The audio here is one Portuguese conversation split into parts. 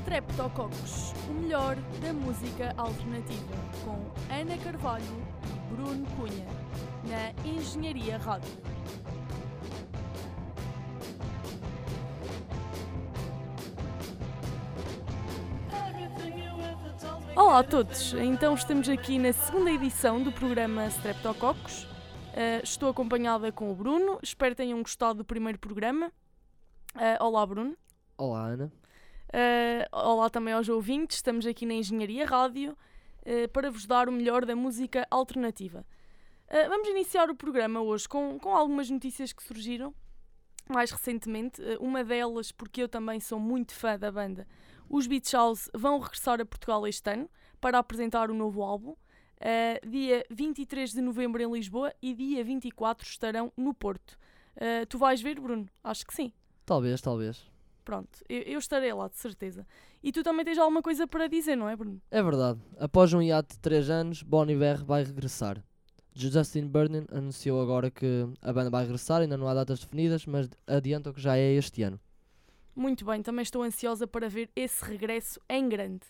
Streptococcus, o melhor da música alternativa, com Ana Carvalho e Bruno Cunha, na Engenharia Rádio. Olá a todos, então estamos aqui na segunda edição do programa Streptococcus. Uh, estou acompanhada com o Bruno, espero que tenham gostado do primeiro programa. Uh, olá Bruno. Olá Ana. Uh, olá também aos ouvintes, estamos aqui na Engenharia Rádio para vos dar o melhor da música alternativa. Vamos iniciar o programa hoje com, com algumas notícias que surgiram mais recentemente. uma delas, porque eu também sou muito fã da banda, os Beach House vão regressar a Portugal este ano para apresentar o um novo álbum. Dia 23 de novembro em Lisboa e dia 24 estarão no Porto. tu vais ver, Bruno? Acho que sim. Talvez, talvez. Pronto, eu, eu, estarei lá, de certeza. E tu também tens alguma coisa para dizer, não é, Bruno? É verdade. Após um hiato de 3 anos, Bon Iver vai regressar. Justin Burning anunciou agora que a banda vai regressar, ainda não há datas definidas, mas adiantam que já é este ano. Muito bem, também estou ansiosa para ver esse regresso em grande.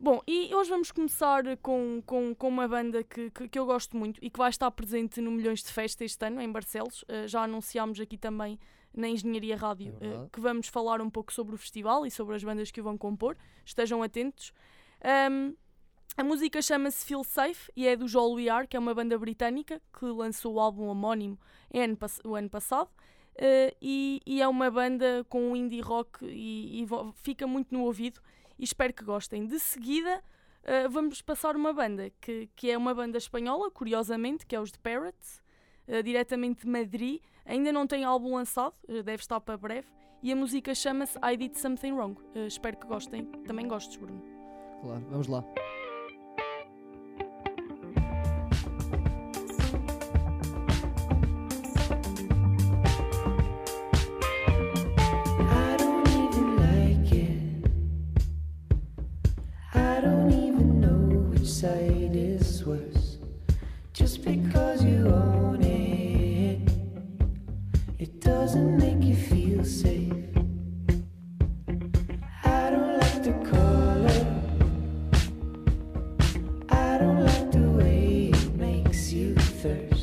Bom, e hoje vamos começar com, com, com uma banda que, que, que eu gosto muito e que vai estar presente no Milhões de Festa este ano, em Barcelos. Uh, já anunciámos aqui também na Engenharia Rádio, é uh, que vamos falar um pouco sobre o festival e sobre as bandas que o vão compor. Estejam atentos. Um, a música chama-se Feel Safe e é do Joel We Are, que é uma banda britânica que lançou o álbum homónimo ano, o ano passado. Uh, e, e, é uma banda com indie rock e, e, fica muito no ouvido e espero que gostem. De seguida, uh, vamos passar uma banda que, que é uma banda espanhola, curiosamente, que é os The Parrots, uh, diretamente de Madrid. Ainda não tem álbum lançado, uh, deve estar para breve. E a música chama-se I Did Something Wrong. Uh, espero que gostem. Também gostes, Bruno. Claro, vamos lá. first.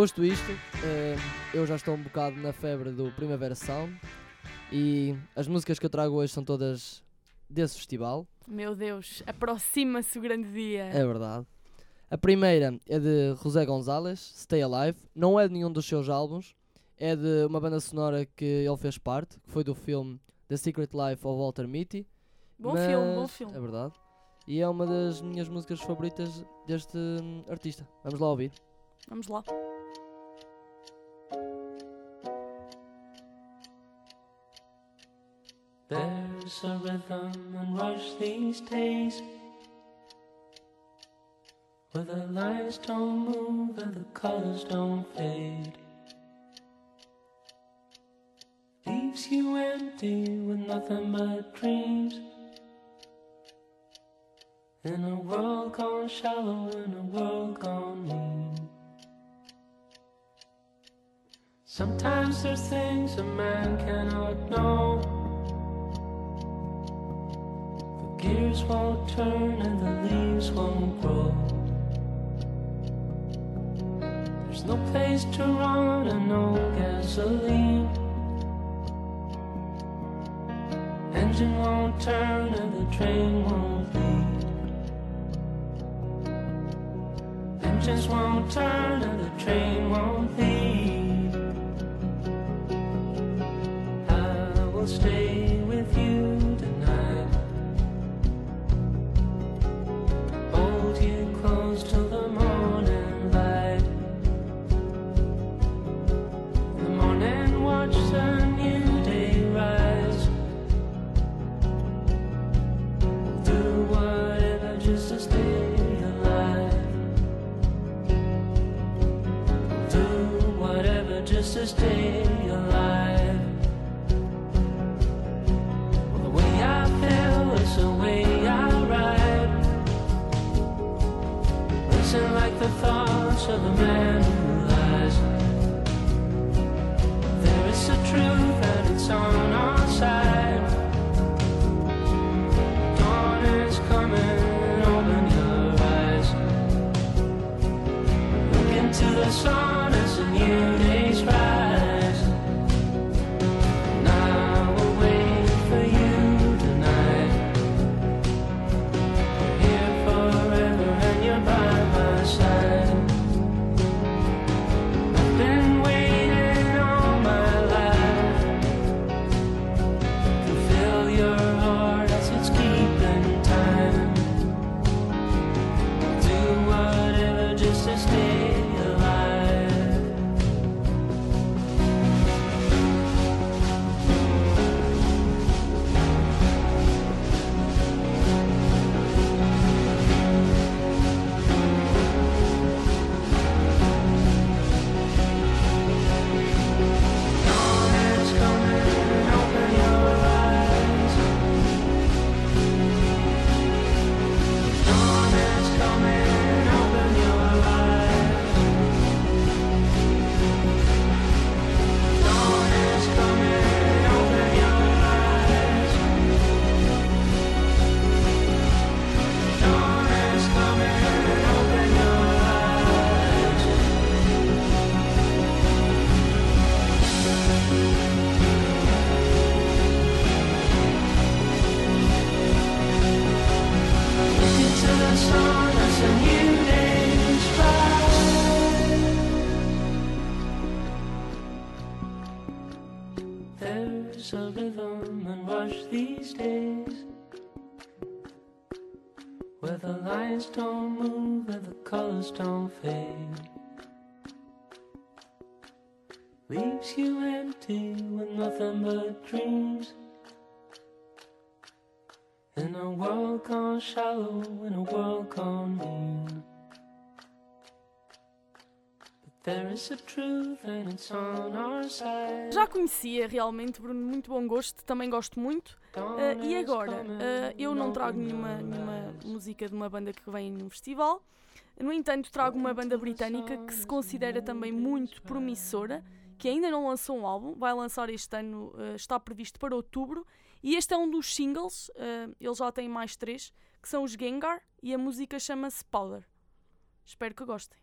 Posto isto, eh, eu já estou um bocado na febre do Primavera Sound e as músicas que eu trago hoje são todas desse festival, Meu Deus, aproxima-se o grande dia. é verdade. A primeira é de José Gonzalez, Stay Alive, não é de nenhum dos seus álbuns, é de uma banda sonora que ele fez parte, que foi do filme The Secret Life of Walter Mitty. Bom filme, bom mas- filme. É verdade. E é uma das minhas músicas favoritas deste hum, artista. Vamos lá ouvir. Vamos lá. There's a rhythm and rush these days. Where the lights don't move and the colors don't fade. Leaves you empty with nothing but dreams. In a world gone shallow, in a world gone mean. Sometimes there's things a man cannot know gears won't turn and the leaves won't grow. There's no place to run and no gasoline. Engine won't turn and the train won't leave. Engines won't turn and the train won't leave. Look into the sun as the new lines don't move and the colors don't fade. Leaves you empty with nothing but dreams. In a world gone shallow, in a world gone mean. Já conhecia realmente, Bruno, muito bom gosto, também gosto muito. Ah, e agora, ah, eu não trago nenhuma, nenhuma música de uma banda que vem num festival. No entanto, trago uma banda britânica que se considera também muito promissora, que ainda não lançou um álbum, vai lançar este ano, ah, está previsto para outubro. E este é um dos singles, eles já têm mais três, que são os Gengar, e a música chama-se Powder. Espero que gostem.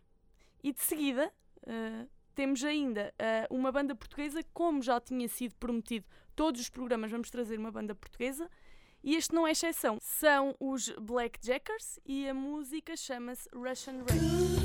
E de seguida, ah, temos ainda ah, uma banda portuguesa, como já tinha sido prometido, todos os programas vamos trazer uma banda portuguesa, e este não é exceção. São os Black Jackers e a música chama-se Russian Rain.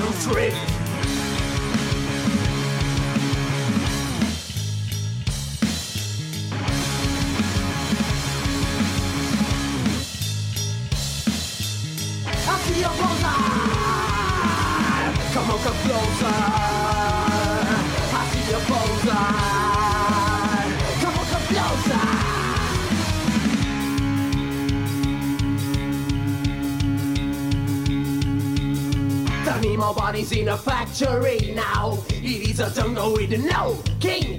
Science trick. I see. Come on, come closer. I see your closer. Body's in a factory now. It is a jungle with no king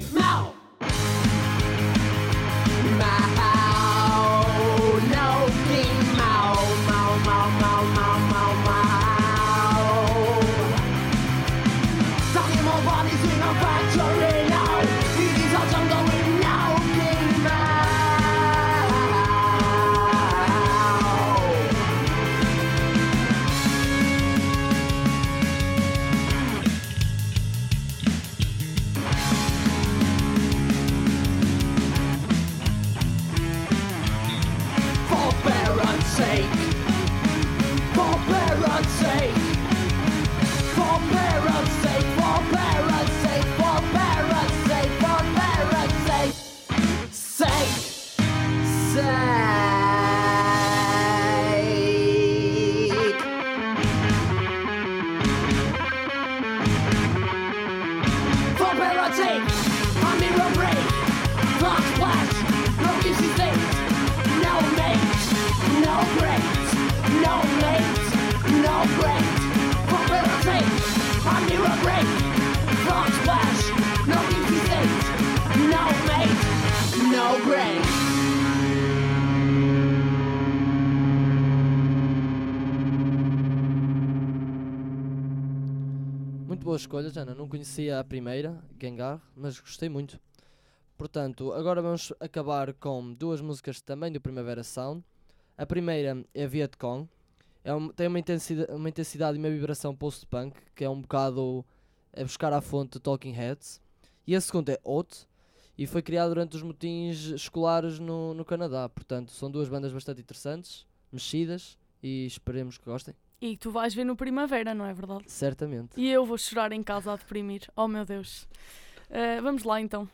Muito boa escolha, Jana. Não conhecia a primeira, Gengar, mas gostei muito. Portanto, agora vamos acabar com duas músicas também do Primavera Sound. A primeira é Vietcong. É um- tem uma intensidade, uma intensidade e uma vibração post-punk, que é um bocado a buscar à fonte Talking Heads. E a segunda é Out, e foi criada durante os motins escolares no, no Canadá. Portanto, são duas bandas bastante interessantes, mexidas, e esperemos que gostem. E tu vais ver no Primavera, não é verdade? Certamente. E eu vou chorar em casa a deprimir. Oh meu Deus. Eh, vamos lá então.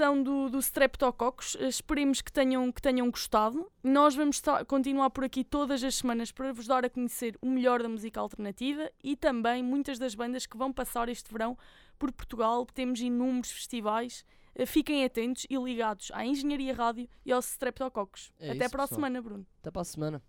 Edição do, do Streptococcus. Eh, Esperemos que tenham, que tenham gostado. Nós vamos continuar por aqui todas as semanas para vos dar a conhecer o melhor da música alternativa e também muitas das bandas que vão passar este verão por Portugal. Temos inúmeros festivais. Eh, Fiquem atentos e ligados à Engenharia Rádio e ao Streptococcus. É Até isso, para a pessoal. semana, Bruno. Até para a semana.